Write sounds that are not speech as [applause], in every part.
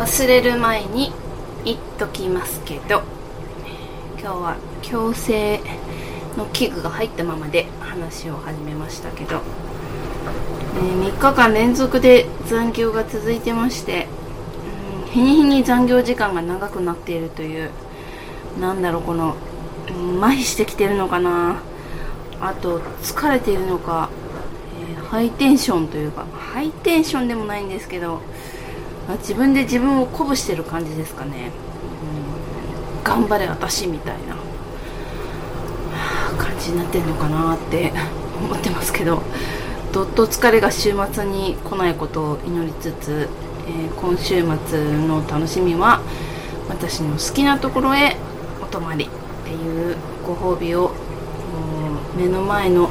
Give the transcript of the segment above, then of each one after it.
忘れる前に言っときますけど今日は強制の器具が入ったままで話を始めましたけど、え、3日間連続で残業が続いてまして、うん、日に日に残業時間が長くなっているというなんだろうこの、うん、麻痺してきてるのかな。あと疲れているのか、えー、ハイテンションというかハイテンションでもないんですけど自分で自分を鼓舞してる感じですかね、うん、頑張れ私みたいな。感じになってんのかなって [laughs] 思ってますけど。どっと疲れが週末に来ないことを祈りつつ、えー、今週末の楽しみは私の好きなところへお泊まりっていうご褒美を目の前の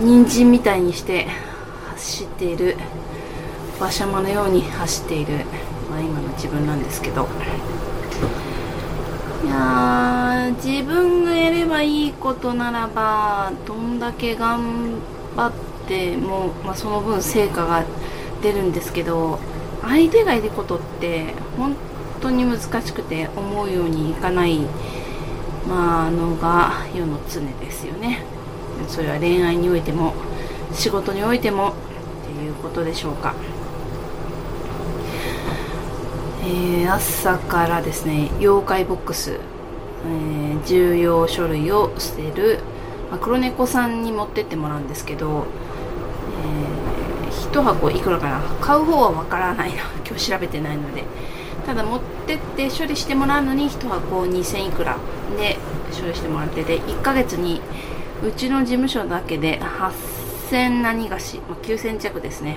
人参みたいにして走っている馬車馬のように走っている、まあ、今の自分なんですけど。いや自分がやればいいことならばどんだけ頑張っても、まあ、その分成果が出るんですけど相手がいることって本当に難しくて思うようにいかないまあのが世の常ですよね。それは恋愛においても仕事においてもっていうことでしょうか。えー、朝からですね妖怪ボックス、えー、重要書類を捨てる、まあ、黒猫さんに持ってってもらうんですけど、えー、1箱いくらかな買う方はわからないな [laughs] 今日調べてないので。ただ持ってって処理してもらうのに1箱2000いくらで処理してもらってて1ヶ月にうちの事務所だけで8000何がし、まあ、9000弱ですね。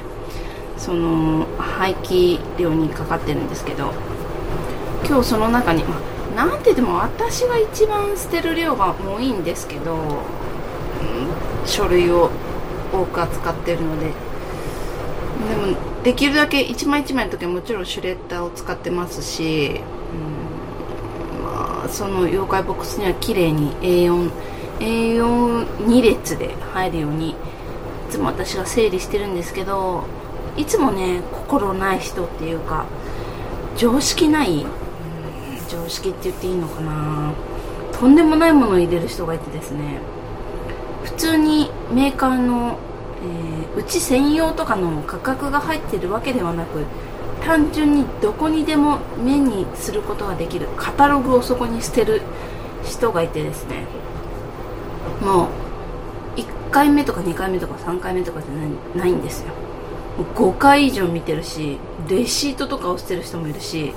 その廃棄量にかかってるんですけど今日その中に、まあ、なんて言っても私が一番捨てる量が多いんですけど、うん、書類を多く扱ってるので。でもできるだけ一枚一枚の時はもちろんシュレッダーを使ってますし、うんまあ、その妖怪ボックスには綺麗に A4 A42 列で入るようにいつも私が整理してるんですけどいつもね心ない人っていうか常識ない常識って言っていいのかな。とんでもないものを入れる人がいてですね。普通にメーカーの、えー、うち専用とかの価格が入ってるわけではなく単純にどこにでも目にすることができるカタログをそこに捨てる人がいてですね。もう1回目とか2回目とか3回目とかじゃないんですよ。5回以上見てるしレシートとかを捨てる人もいるし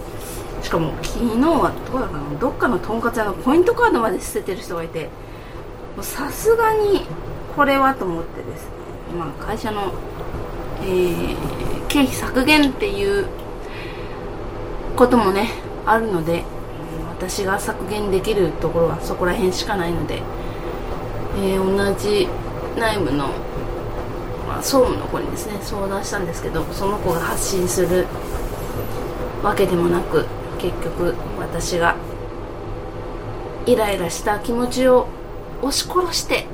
しかも昨日はどうやかな？どっかのとんかつ屋のポイントカードまで捨ててる人がいてさすがにこれはと思ってですね、まあ、会社の、えー、経費削減っていうこともねあるので私が削減できるところはそこら辺しかないので、えー、同じ内務のまあ、総務の子にですね相談したんですけどその子が発信するわけでもなく結局私がイライラした気持ちを押し殺して、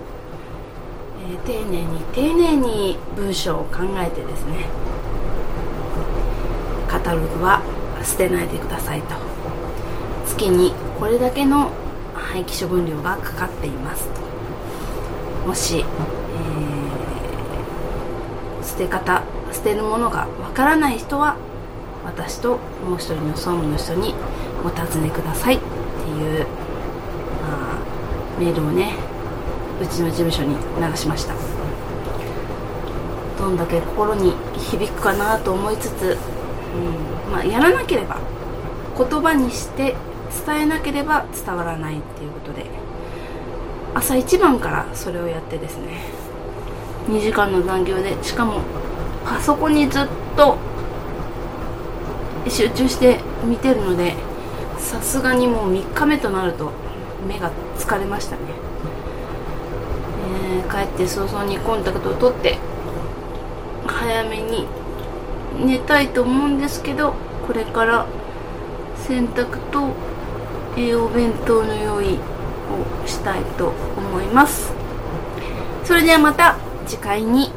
えー、丁寧に丁寧に文章を考えてですねカタログは捨てないでくださいと。月にこれだけの廃棄処分料がかかっていますと。もし、えーて方捨てるものがわからない人は私ともう一人の総務の人にお尋ねください。っていう、まあ、メールをねうちの事務所に流しました。どんだけ心に響くかなと思いつつ、うんまあ、やらなければ言葉にして伝えなければ伝わらないっていうことで朝一番からそれをやってですね2時間の残業でしかもパソコンにずっと集中して見てるのでさすがにもう3日目となると目が疲れましたね、えー、帰って早々にコンタクトを取って早めに寝たいと思うんですけどこれから洗濯と栄養弁当の用意をしたいと思います。それではまた。次回に